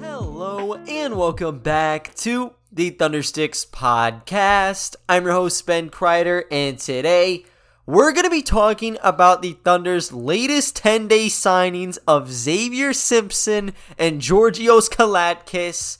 Hello and welcome back to the Thundersticks podcast. I'm your host Ben Kreider, and today we're going to be talking about the Thunder's latest 10 day signings of Xavier Simpson and Georgios Kalaitzakis,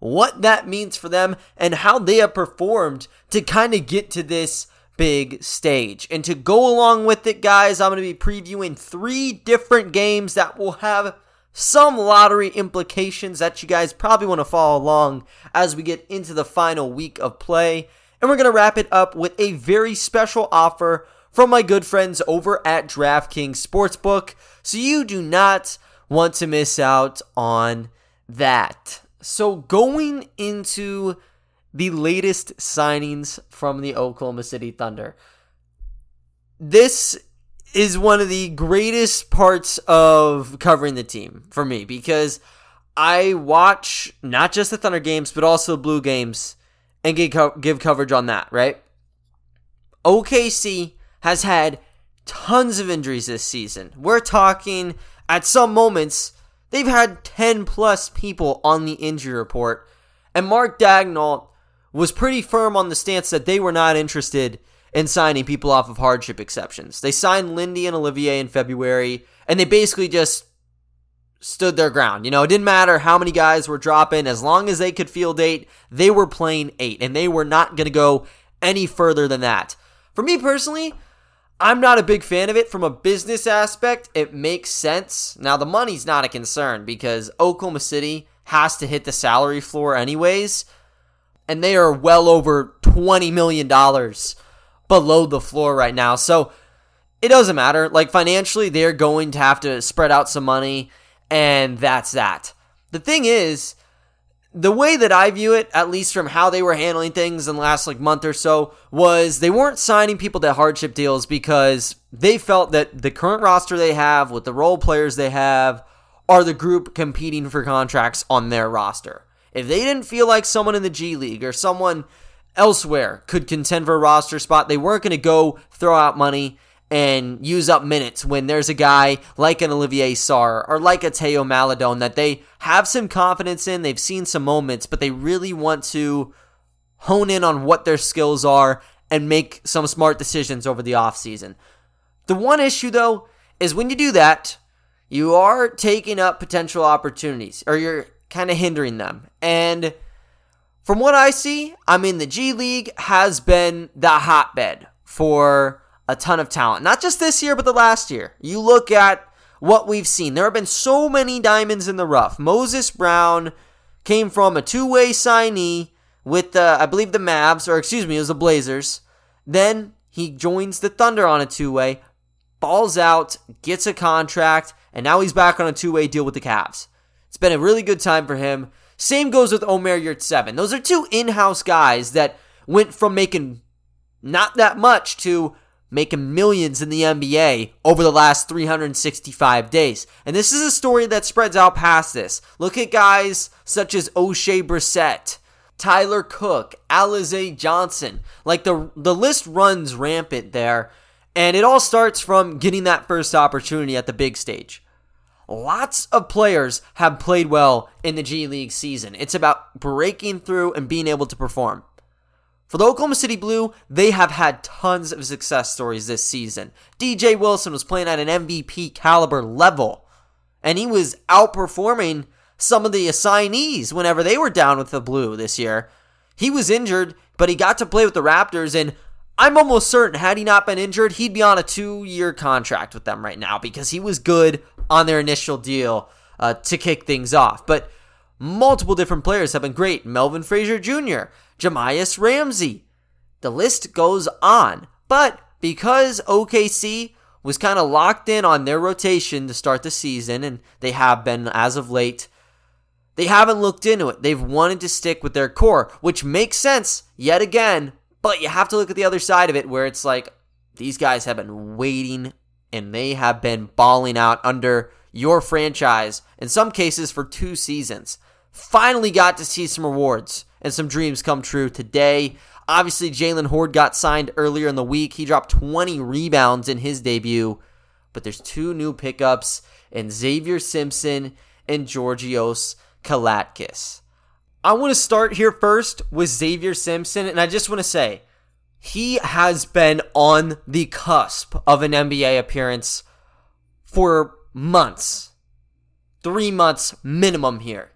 what that means for them, and how they have performed to kind of get to this big stage. And to go along with it, guys, I'm going to be previewing three different games that will have some lottery implications that you guys probably want to follow along as we get into the final week of play. And we're going to wrap it up with a very special offer from my good friends over at DraftKings Sportsbook. So you do not want to miss out on that. So going into the latest signings from the Oklahoma City Thunder. This is one of the greatest parts of covering the team for me because I watch not just the Thunder games, but also Blue games and give, co- give coverage on that, right? OKC has had tons of injuries this season. We're talking at some moments, they've had 10 plus people on the injury report. And Mark Daigneault was pretty firm on the stance that they were not interested in signing people off of hardship exceptions. They signed Lindy and Olivier in February, and they basically just stood their ground. You know, it didn't matter how many guys were dropping, as long as they could field eight, they were playing eight, and they were not going to go any further than that. For me personally, I'm not a big fan of it from a business aspect. It makes sense. Now, the money's not a concern because Oklahoma City has to hit the salary floor anyways, and they are well over $20 million below the floor right now. So it doesn't matter. Like, financially, they're going to have to spread out some money, and that's that. The thing is, the way that I view it, at least from how they were handling things in the last like month or so, was they weren't signing people to hardship deals because they felt that the current roster they have with the role players they have are the group competing for contracts on their roster. If they didn't feel like someone in the G League or someone elsewhere could contend for a roster spot, they weren't going to go throw out money and use up minutes when there's a guy like an Olivier Sarr or like a Teo Maledon that they have some confidence in, they've seen some moments, but they really want to hone in on what their skills are and make some smart decisions over the offseason. The one issue though is when you do that, you are taking up potential opportunities or you're kind of hindering them. And from what I see, I mean the G League has been the hotbed for a ton of talent. Not just this year, but the last year. You look at what we've seen. There have been so many diamonds in the rough. Moses Brown came from a two way signee with, the, I believe, the Mavs, or excuse me, it was the Blazers. Then he joins the Thunder on a two way, balls out, gets a contract, and now he's back on a two way deal with the Cavs. It's been a really good time for him. Same goes with Omer Yurtseven. Those are two in house guys that went from making not that much to making millions in the NBA over the last 365 days. And this is a story that spreads out past this. Look at guys such as Oshae Brissett, Tyler Cook, Alize Johnson. Like the the list runs rampant there. And it all starts from getting that first opportunity at the big stage. Lots of players have played well in the G League season. It's about breaking through and being able to perform. For the Oklahoma City Blue, they have had tons of success stories this season. DJ Wilson was playing at an MVP caliber level, and he was outperforming some of the assignees whenever they were down with the Blue this year. He was injured, but he got to play with the Raptors, and I'm almost certain had he not been injured, he'd be on a two year contract with them right now because he was good on their initial deal uh, to kick things off. But multiple different players have been great. Melvin Frazier Jr., Jahmi'us Ramsey. The list goes on. But because OKC was kind of locked in on their rotation to start the season, and they have been as of late, they haven't looked into it. They've wanted to stick with their core, which makes sense yet again. But you have to look at the other side of it where it's like these guys have been waiting and they have been balling out under your franchise, in some cases for two seasons. Finally got to see some rewards and some dreams come true today. Obviously, Jalen Hoard got signed earlier in the week. He dropped 20 rebounds in his debut. but there's two new pickups in Xavier Simpson and Georgios Kalaitzakis. I want to start here first with Xavier Simpson, and I just want to say he has been on the cusp of an NBA appearance for months. Three months minimum here.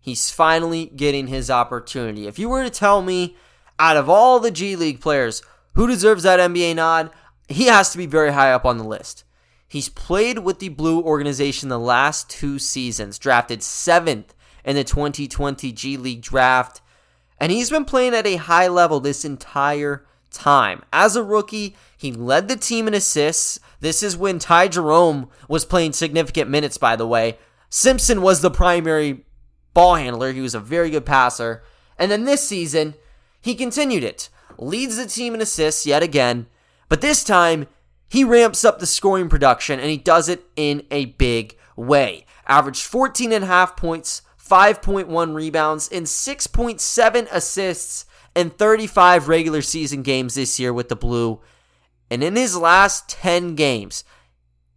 He's finally getting his opportunity. If you were to tell me, out of all the G League players, who deserves that NBA nod, he has to be very high up on the list. He's played with the Blue organization the last two seasons, drafted seventh in the 2020 G League draft, and he's been playing at a high level this entire time. As a rookie, he led the team in assists. This is when Ty Jerome was playing significant minutes, by the way. Simpson was the primary ball handler. He was a very good passer. And then this season, he continued it. Leads the team in assists yet again. But this time, he ramps up the scoring production and he does it in a big way. Averaged 14 and a half points, 5.1 rebounds, and 6.7 assists in 35 regular season games this year with the Blue. And in his last 10 games,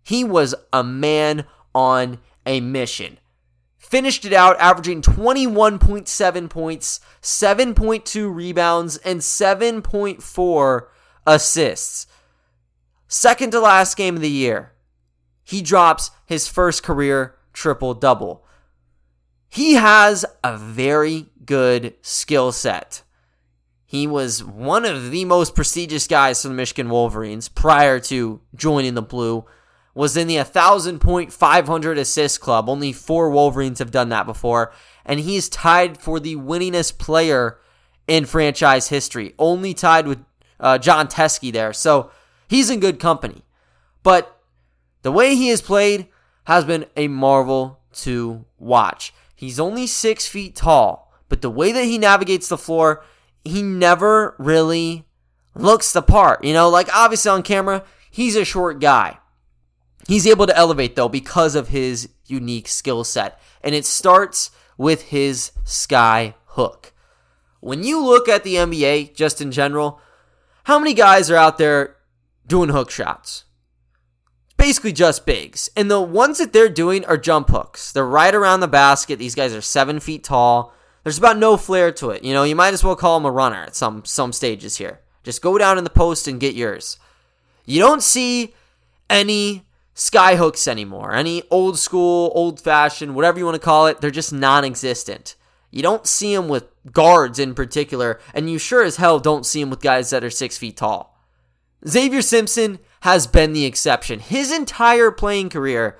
he was a man on a mission. Finished it out averaging 21.7 points, 7.2 rebounds, and 7.4 assists. Second to last game of the year, he drops his first career triple double. He has a very good skill set. He was one of the most prestigious guys for the Michigan Wolverines prior to joining the Blue. Was in the 1,000 point 500 assist club. Only four Wolverines have done that before. And he's tied for the winningest player in franchise history. Only tied with uh, Jon Teske there. So he's in good company. But the way he has played has been a marvel to watch. He's only six feet tall, but the way that he navigates the floor he never really looks the part. You know, like obviously on camera, he's a short guy. He's able to elevate though because of his unique skill set. And it starts with his sky hook. When you look at the NBA just in general, how many guys are out there doing hook shots? Basically just bigs. And the ones that they're doing are jump hooks. They're right around the basket. These guys are seven feet tall. There's about no flair to it. You know, you might as well call him a runner at some some stages here. Just go down in the post and get yours. You don't see any sky hooks anymore. Any old school, old fashioned, whatever you want to call it, they're just non existent. You don't see them with guards in particular, and you sure as hell don't see them with guys that are six feet tall. Xavier Simpson has been the exception. His entire playing career,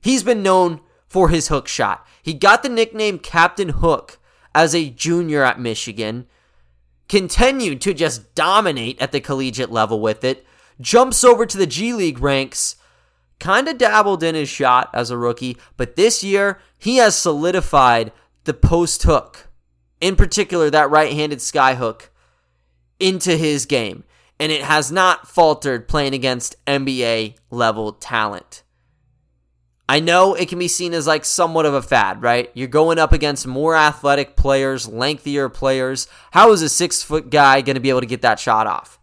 he's been known for his hook shot. He got the nickname Captain Hook as a junior at Michigan, continued to just dominate at the collegiate level with it, jumps over to the G League ranks, kind of dabbled in his shot as a rookie, but this year he has solidified the post hook, in particular that right handed sky hook, into his game. And it has not faltered playing against NBA level talent. I know it can be seen as like somewhat of a fad, right? You're going up against more athletic players, lengthier players. How is a six foot guy going to be able to get that shot off?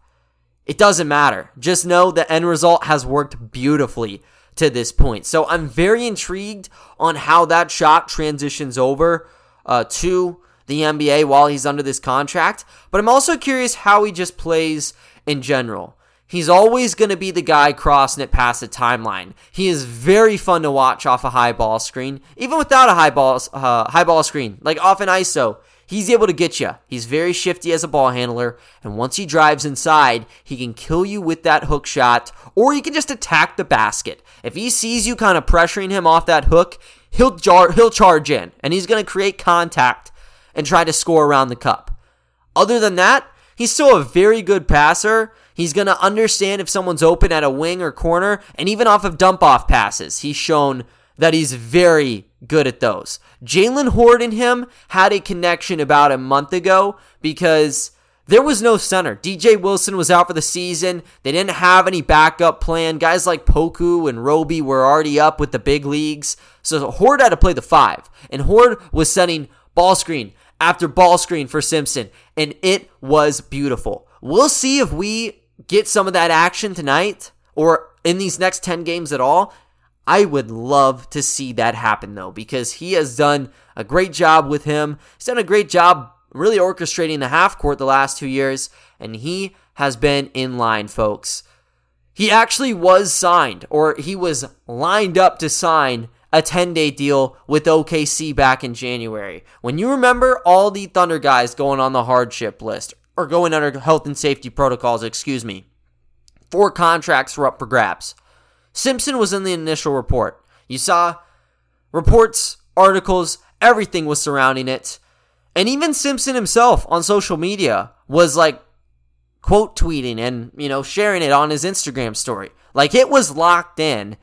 It doesn't matter. Just know the end result has worked beautifully to this point. So I'm very intrigued on how that shot transitions over uh, to the NBA while he's under this contract. But I'm also curious how he just plays in general. He's always going to be the guy crossing it past the timeline. He is very fun to watch off a high ball screen, even without a high ball uh, high ball screen, like off an ISO. He's able to get you. He's very shifty as a ball handler, and once he drives inside, he can kill you with that hook shot, or he can just attack the basket. If he sees you kind of pressuring him off that hook, he'll jar he'll charge in, and he's going to create contact and try to score around the cup. Other than that, he's still a very good passer He's going to understand if someone's open at a wing or corner, and even off of dump off passes. He's shown that he's very good at those. Jalen Hoard and him had a connection about a month ago because there was no center. DJ Wilson was out for the season. They didn't have any backup plan. Guys like Poku and Roby were already up with the big leagues. So Hoard had to play the five. And Hoard was setting ball screen after ball screen for Simpson. And it was beautiful. We'll see if we get some of that action tonight, or in these next 10 games at all. I would love to see that happen though, because he has done a great job with him. He's done a great job really orchestrating the half court the last two years, and he has been in line, folks. He actually was signed, or he was lined up to sign a 10 day deal with OKC back in January. When you remember all the Thunder guys going on the hardship list, or going under health and safety protocols, excuse me, four contracts were up for grabs. Simpson was in the initial report. You saw reports, articles, everything was surrounding it. And even Simpson himself on social media was like quote tweeting and, you know, sharing it on his Instagram story. Like it was locked in.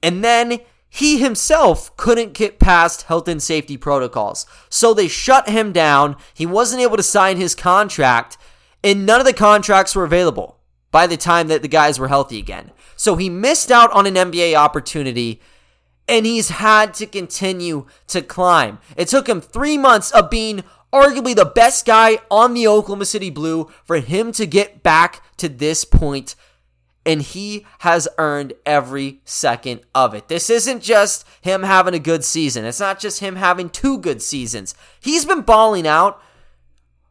And then he himself couldn't get past health and safety protocols. So they shut him down. He wasn't able to sign his contract, and none of the contracts were available by the time that the guys were healthy again. So he missed out on an NBA opportunity and he's had to continue to climb. It took him three months of being arguably the best guy on the Oklahoma City Blue for him to get back to this point, and he has earned every second of it. This isn't just him having a good season, it's not just him having two good seasons. He's been balling out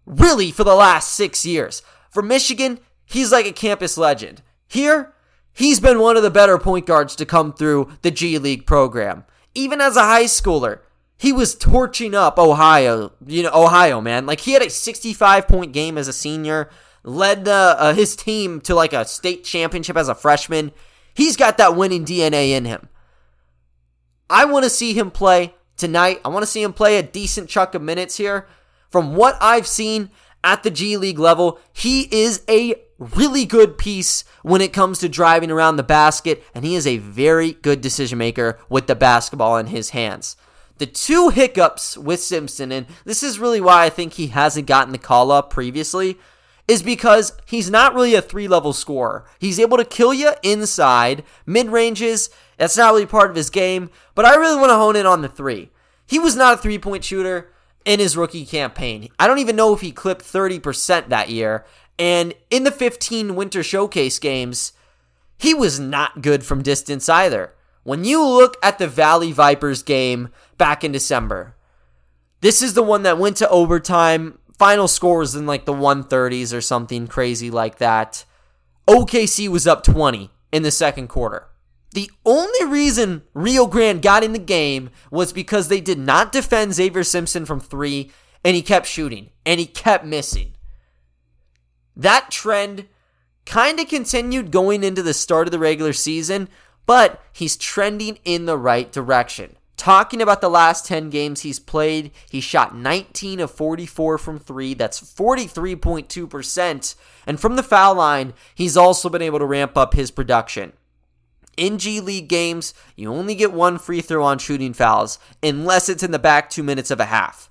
really for the last six years. For Michigan, he's like a campus legend. Here, He's been one of the better point guards to come through the G League program. Even as a high schooler, he was torching up Ohio. You know, Ohio, man. Like he had a 65 point game as a senior, led the, uh, his team to like a state championship as a freshman. He's got that winning DNA in him. I want to see him play tonight. I want to see him play a decent chunk of minutes here. From what I've seen at the G League level, he is a really good piece when it comes to driving around the basket, and he is a very good decision maker with the basketball in his hands. The two hiccups with Simpson, and this is really why I think he hasn't gotten the call up previously, is because he's not really a three level scorer. He's able to kill you inside, mid ranges, that's not really part of his game, but I really want to hone in on the three. He was not a three point shooter in his rookie campaign. I don't even know if he clipped 30% that year, and in the 15 Winter Showcase games, he was not good from distance either. When you look at the Valley Vipers game back in December, this is the one that went to overtime. Final score was in like the 130s or something crazy like that. OKC was up 20 in the second quarter. The only reason Rio Grande got in the game was because they did not defend Xavier Simpson from three, and he kept shooting, and he kept missing. That trend kind of continued going into the start of the regular season, but he's trending in the right direction. Talking about the last 10 games he's played, he shot 19 of 44 from 3. That's 43.2%. And from the foul line, he's also been able to ramp up his production. In G League games, you only get one free throw on shooting fouls, unless it's in the back two minutes of a half.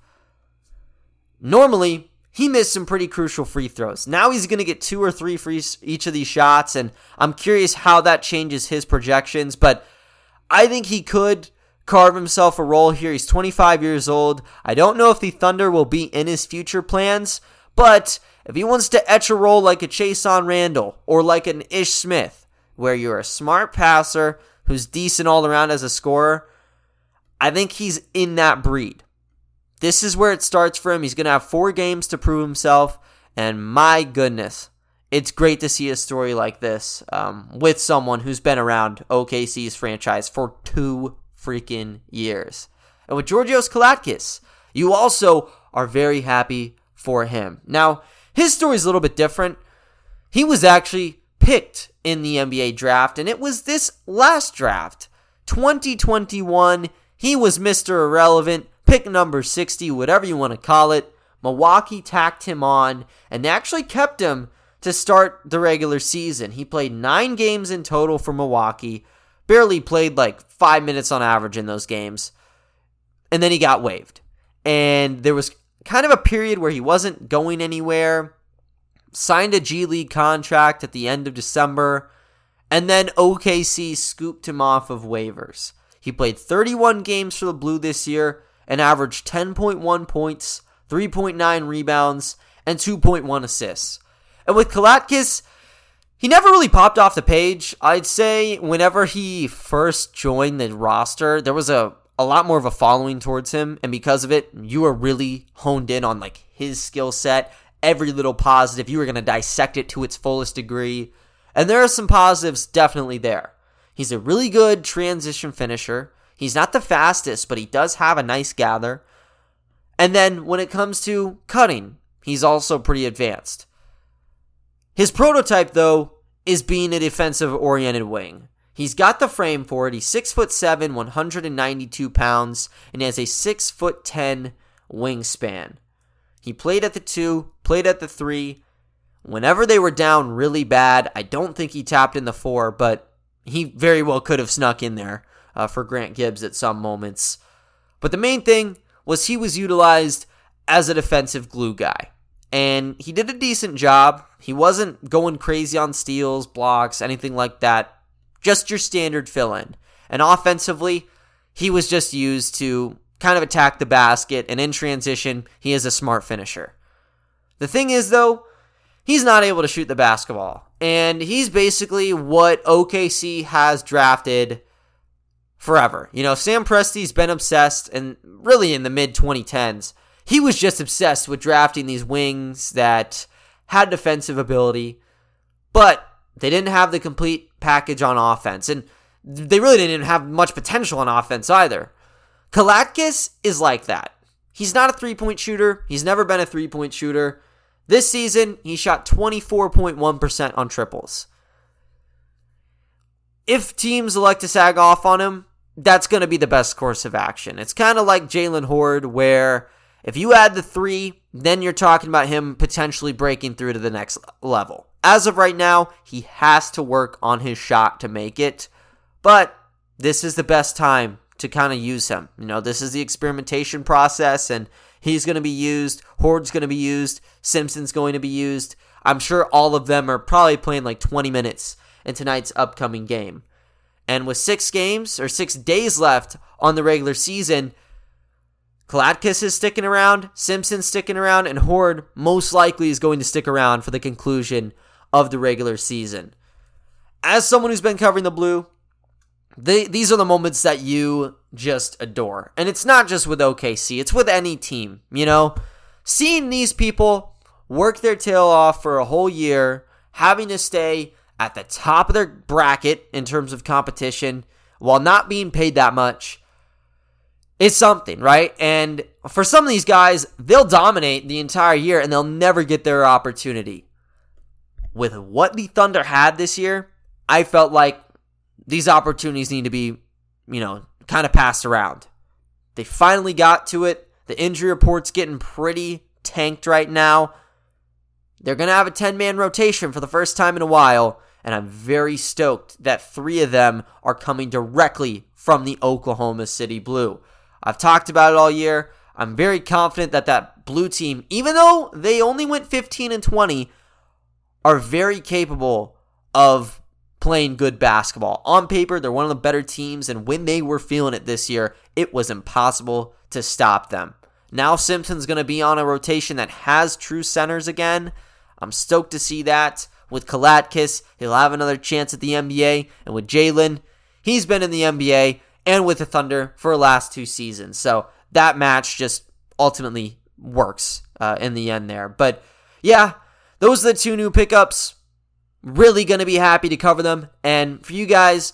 Normally, he missed some pretty crucial free throws. Now he's going to get two or three free each of these shots, and I'm curious how that changes his projections. But I think he could carve himself a role here. He's 25 years old. I don't know if the Thunder will be in his future plans, but if he wants to etch a role like a Chasson Randle or like an Ish Smith, where you're a smart passer who's decent all around as a scorer, I think he's in that breed. This is where it starts for him. He's going to have four games to prove himself. And my goodness, it's great to see a story like this um, with someone who's been around OKC's franchise for two freaking years. And with Georgios Kalaitzakis, you also are very happy for him. Now, his story is a little bit different. He was actually picked in the NBA draft, and it was this last draft, 2021. He was Mr. Irrelevant pick number 60, whatever you want to call it. Milwaukee tacked him on, and they actually kept him to start the regular season. He played nine games in total for Milwaukee, barely played like five minutes on average in those games, and then he got waived. And there was kind of a period where he wasn't going anywhere, signed a G League contract at the end of December, and then OKC scooped him off of waivers. He played 31 games for the Blue this year, and averaged 10.1 points, 3.9 rebounds, and 2.1 assists. And with Kalaitzakis, he never really popped off the page. I'd say whenever he first joined the roster, there was a, a lot more of a following towards him. And because of it, you were really honed in on like his skill set, every little positive. You were going to dissect it to its fullest degree. And there are some positives definitely there. He's a really good transition finisher. He's not the fastest, but he does have a nice gather. And then when it comes to cutting, he's also pretty advanced. His prototype, though, is being a defensive oriented wing. He's got the frame for it. He's six foot seven, 192 pounds, and has a six foot ten wingspan. He played at the two, played at the three. Whenever they were down really bad, I don't think he tapped in the four, but he very well could have snuck in there uh, for Grant Gibbs at some moments. But the main thing was he was utilized as a defensive glue guy and he did a decent job. He wasn't going crazy on steals, blocks, anything like that. Just your standard fill in. And offensively, he was just used to kind of attack the basket, and in transition, he is a smart finisher. The thing is, though, he's not able to shoot the basketball. And he's basically what OKC has drafted forever. You know, Sam Presti's been obsessed, and really in the mid 2010s, he was just obsessed with drafting these wings that had defensive ability, but they didn't have the complete package on offense. And they really didn't have much potential on offense either. Kalaitzakis is like that. He's not a three point shooter. He's never been a three point shooter. This season, he shot 24.1% on triples. If teams elect to sag off on him, that's going to be the best course of action. It's kind of like Jalen Hoard, where if you add the three, then you're talking about him potentially breaking through to the next level. As of right now, he has to work on his shot to make it, but this is the best time to kind of use him. You know, this is the experimentation process, and he's going to be used. Hoard's going to be used. Simpson's going to be used. I'm sure all of them are probably playing like 20 minutes in tonight's upcoming game. And with six games or six days left on the regular season, Kalaitzakis is sticking around, Simpson sticking around, and Hoard most likely is going to stick around for the conclusion of the regular season. As someone who's been covering the blue, they, these are the moments that you just adore. And it's not just with OKC, it's with any team, you know? Seeing these people work their tail off for a whole year, having to stay at the top of their bracket in terms of competition while not being paid that much is something, right? And for some of these guys, they'll dominate the entire year and they'll never get their opportunity. With what the Thunder had this year, I felt like these opportunities need to be, you know, kind of passed around. They finally got to it. The injury report's getting pretty tanked right now. They're going to have a 10 man rotation for the first time in a while, and I'm very stoked that three of them are coming directly from the Oklahoma City Blue. I've talked about it all year. I'm very confident that that blue team, even though they only went 15 and 20, are very capable of playing good basketball. On paper, they're one of the better teams, and when they were feeling it this year, it was impossible to stop them. Now Simpson's going to be on a rotation that has true centers again. I'm stoked to see that. With Kalaitzakis, he'll have another chance at the NBA, and with Jalen, he's been in the NBA and with the Thunder for the last two seasons. So that match just ultimately works uh, in the end there. But yeah, those are the two new pickups. Really going to be happy to cover them. And for you guys,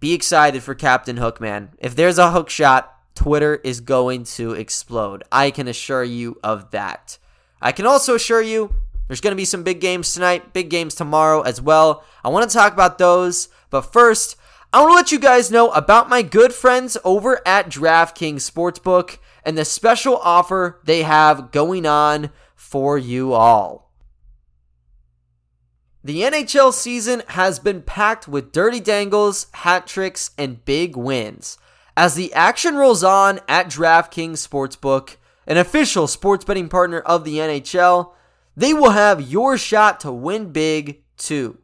be excited for Captain Hook, man. If there's a hook shot, Twitter is going to explode. I can assure you of that. I can also assure you there's going to be some big games tonight, big games tomorrow as well. I want to talk about those. But first, I want to let you guys know about my good friends over at DraftKings Sportsbook and the special offer they have going on for you all. The NHL season has been packed with dirty dangles, hat tricks, and big wins. As the action rolls on at DraftKings Sportsbook, an official sports betting partner of the NHL, they will have your shot to win big too.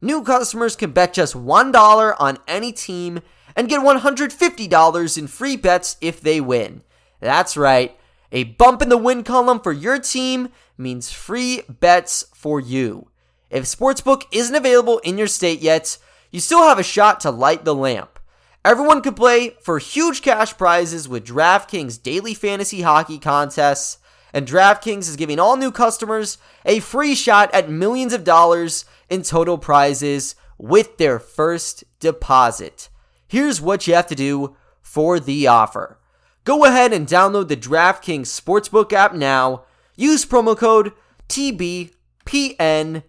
New customers can bet just $1 on any team and get $150 in free bets if they win. That's right, a bump in the win column for your team means free bets for you. If Sportsbook isn't available in your state yet, you still have a shot to light the lamp. Everyone can play for huge cash prizes with DraftKings daily fantasy hockey contests, and DraftKings is giving all new customers a free shot at millions of dollars in total prizes with their first deposit. Here's what you have to do for the offer. Go ahead and download the DraftKings Sportsbook app now. Use promo code TBPN.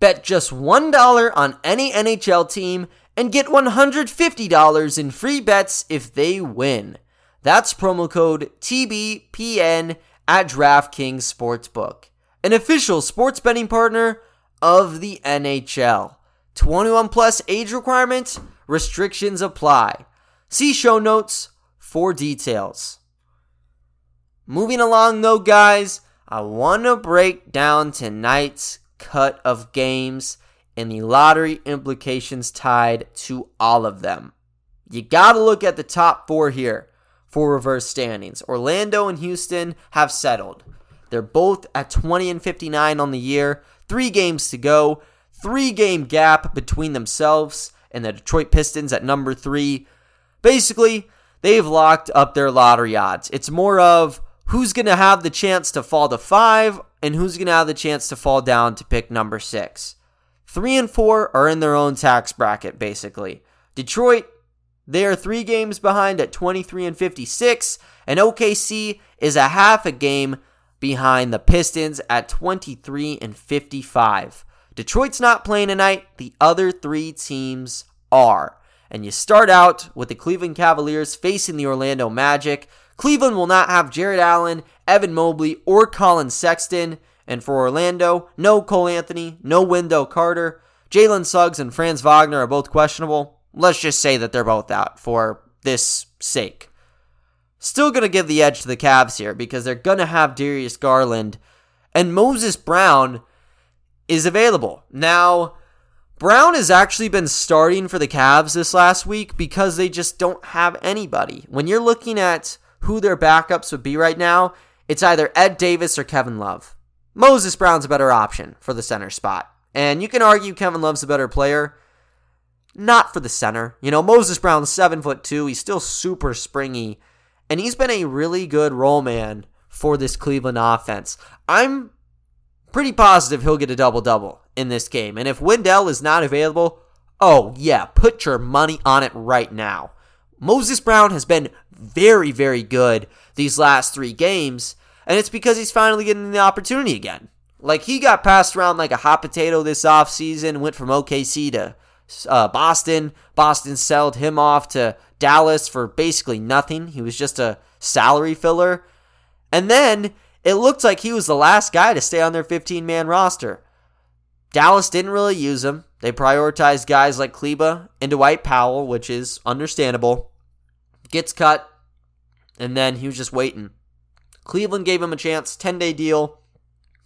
Bet just $1 on any NHL team and get $150 in free bets if they win. That's promo code TBPN at DraftKings Sportsbook, an official sports betting partner of the NHL. 21 plus age requirement, restrictions apply. See show notes for details. Moving along though, guys, I want to break down tonight's cut of games and the lottery implications tied to all of them. You got to look at the top four here for reverse standings. Orlando and Houston have settled. They're both at 20 and 59 on the year, three games to go, three game gap between themselves and the Detroit Pistons at number three. Basically, they've locked up their lottery odds. It's more of who's going to have the chance to fall to five and who's going to have the chance to fall down to pick number six. Three and four are in their own tax bracket, basically. Detroit they are three games behind at 23 and 56, and OKC is a half a game behind the Pistons at 23 and 55. Detroit's not playing tonight, the other three teams are. And you start out with the Cleveland Cavaliers facing the Orlando Magic. Cleveland will not have Jarrett Allen, Evan Mobley, or Collin Sexton. And for Orlando, no Cole Anthony, no Wendell Carter. Jalen Suggs and Franz Wagner are both questionable. Let's just say that they're both out for this sake. Still going to give the edge to the Cavs here because they're going to have Darius Garland and Moses Brown is available. Now, Brown has actually been starting for the Cavs this last week because they just don't have anybody. When you're looking at who their backups would be right now, it's either Ed Davis or Kevin Love. Moses Brown's a better option for the center spot. And you can argue Kevin Love's a better player, not for the center. You know, Moses Brown's seven foot two. He's still super springy, and he's been a really good role man for this Cleveland offense. I'm pretty positive he'll get a double double in this game. And if Wendell is not available, oh yeah, put your money on it right now. Moses Brown has been very, very good these last three games, and it's because he's finally getting the opportunity again. Like he got passed around like a hot potato this offseason, went from OKC to uh, Boston. Boston sold him off to Dallas for basically nothing. He was just a salary filler. And then it looked like he was the last guy to stay on their 15 man roster. Dallas didn't really use him. They prioritized guys like Kleber and Dwight Powell, which is understandable. Gets cut, and then he was just waiting. Cleveland gave him a chance, 10 day deal,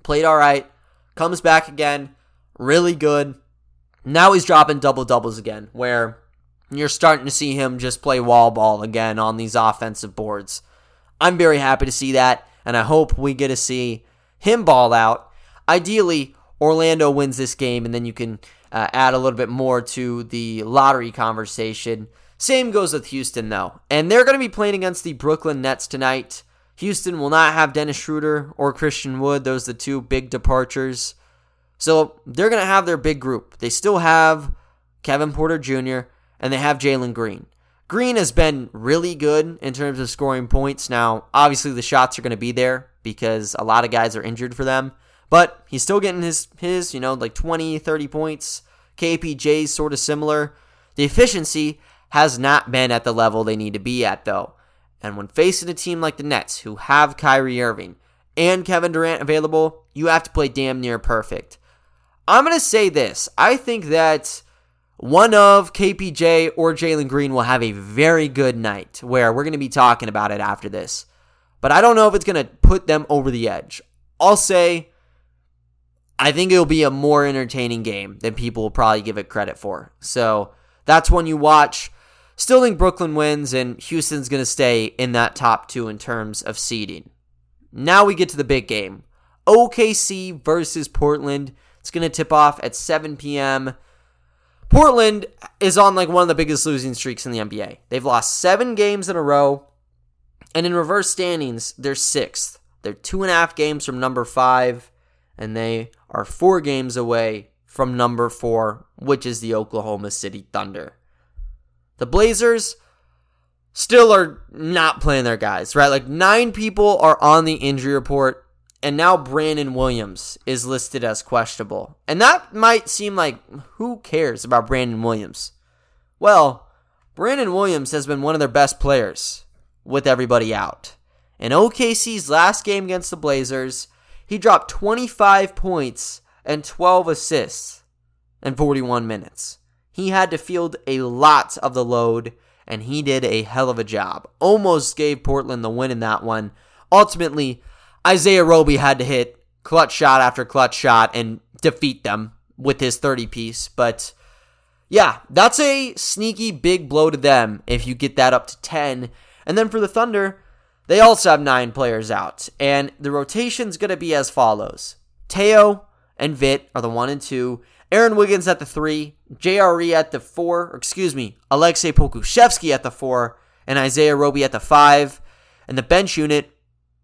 played all right, comes back again, really good. Now he's dropping double doubles again, where you're starting to see him just play wall ball again on these offensive boards. I'm very happy to see that, and I hope we get to see him ball out. Ideally, Orlando wins this game, and then you can uh, add a little bit more to the lottery conversation. Same goes with Houston, though. And they're going to be playing against the Brooklyn Nets tonight. Houston will not have Dennis Schroeder or Christian Wood. Those are the two big departures. So they're going to have their big group. They still have Kevin Porter Jr., and they have Jalen Green. Green has been really good in terms of scoring points. Now, obviously, the shots are going to be there because a lot of guys are injured for them, but he's still getting his, his you know, like 20, 30 points. KPJ's sort of similar. The efficiency has not been at the level they need to be at, though. And when facing a team like the Nets, who have Kyrie Irving and Kevin Durant available, you have to play damn near perfect. I'm going to say this. I think that one of KPJ or Jalen Green will have a very good night where we're going to be talking about it after this. But I don't know if it's going to put them over the edge. I'll say I think it'll be a more entertaining game than people will probably give it credit for. So that's when you watch. Still think Brooklyn wins and Houston's going to stay in that top two in terms of seeding. Now we get to the big game OKC versus Portland. It's going to tip off at 7 p.m. Portland is on like one of the biggest losing streaks in the NBA. They've lost seven games in a row, and in reverse standings, they're sixth. They're two and a half games from number five, and they are four games away from number four, which is the Oklahoma City Thunder. The Blazers still are not playing their guys, right? Like nine people are on the injury report, and now Brandon Williams is listed as questionable. And that might seem like who cares about Brandon Williams? Well, Brandon Williams has been one of their best players with everybody out. In OKC's last game against the Blazers, he dropped 25 points and 12 assists in 41 minutes. He had to field a lot of the load, and he did a hell of a job. Almost gave Portland the win in that one. Ultimately, Isaiah Roby had to hit clutch shot after clutch shot and defeat them with his 30 piece. But yeah, that's a sneaky big blow to them if you get that up to 10. And then for the Thunder, they also have nine players out. And the rotation's going to be as follows Teo and Vit are the one and two. Aaron Wiggins at the three, JRE at the four, excuse me, Alexei Pokusevski at the four, and Isaiah Roby at the five. And the bench unit,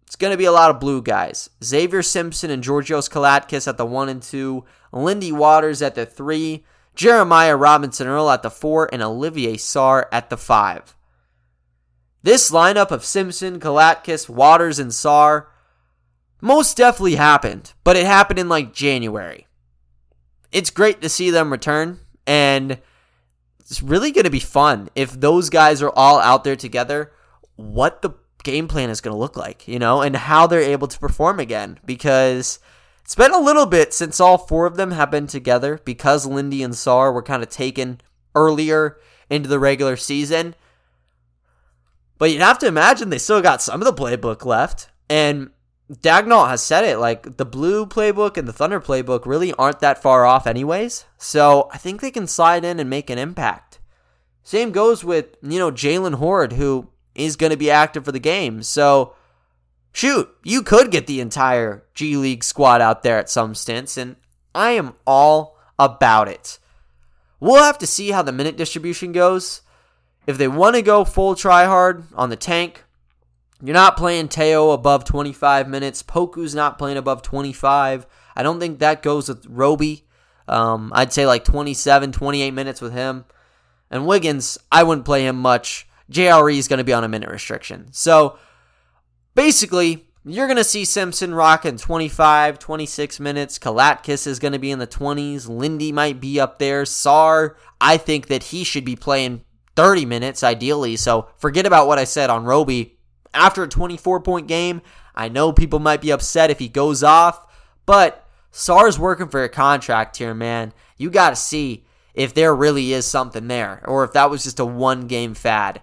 it's going to be a lot of blue guys. Xavier Simpson and Georgios Kalaitzakis at the one and two, Lindy Waters at the three, Jeremiah Robinson Earl at the four, and Olivier Sarr at the five. This lineup of Simpson, Kalaitzakis, Waters, and Sarr most definitely happened, but it happened in like January. It's great to see them return, and it's really going to be fun if those guys are all out there together. What the game plan is going to look like, you know, and how they're able to perform again because it's been a little bit since all four of them have been together because Lindy and Sarr were kind of taken earlier into the regular season. But you'd have to imagine they still got some of the playbook left. And Dagnall has said it like the blue playbook and the Thunder playbook really aren't that far off, anyways. So I think they can slide in and make an impact. Same goes with, you know, Jalen Hoard, who is going to be active for the game. So, shoot, you could get the entire G League squad out there at some stints, and I am all about it. We'll have to see how the minute distribution goes. If they want to go full try hard on the tank, you're not playing Teo above 25 minutes. Poku's not playing above 25. I don't think that goes with Roby. Um, I'd say like 27, 28 minutes with him. And Wiggins, I wouldn't play him much. JRE is going to be on a minute restriction. So basically, you're going to see Simpson rocking 25, 26 minutes. Kalaitzakis is going to be in the 20s. Lindy might be up there. Sarr, I think that he should be playing 30 minutes ideally. So forget about what I said on Roby. After a 24 point game, I know people might be upset if he goes off, but Sarr's working for a contract here, man. You got to see if there really is something there or if that was just a one game fad.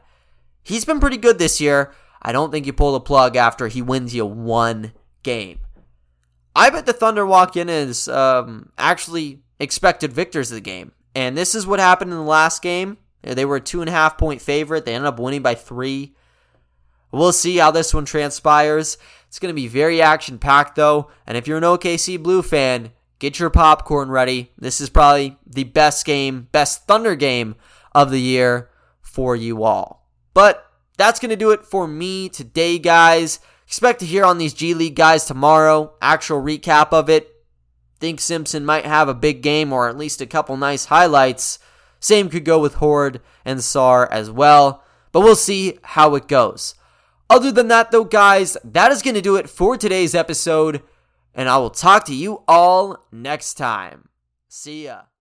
He's been pretty good this year. I don't think you pull the plug after he wins you one game. I bet the Thunder walk in as um, actually expected victors of the game. And this is what happened in the last game. They were a two and a half point favorite. They ended up winning by three. We'll see how this one transpires. It's going to be very action packed, though. And if you're an OKC Blue fan, get your popcorn ready. This is probably the best game, best Thunder game of the year for you all. But that's going to do it for me today, guys. Expect to hear on these G League guys tomorrow. Actual recap of it. Think Simpson might have a big game or at least a couple nice highlights. Same could go with Hoard and Sarr as well. But we'll see how it goes. Other than that, though, guys, that is going to do it for today's episode. And I will talk to you all next time. See ya.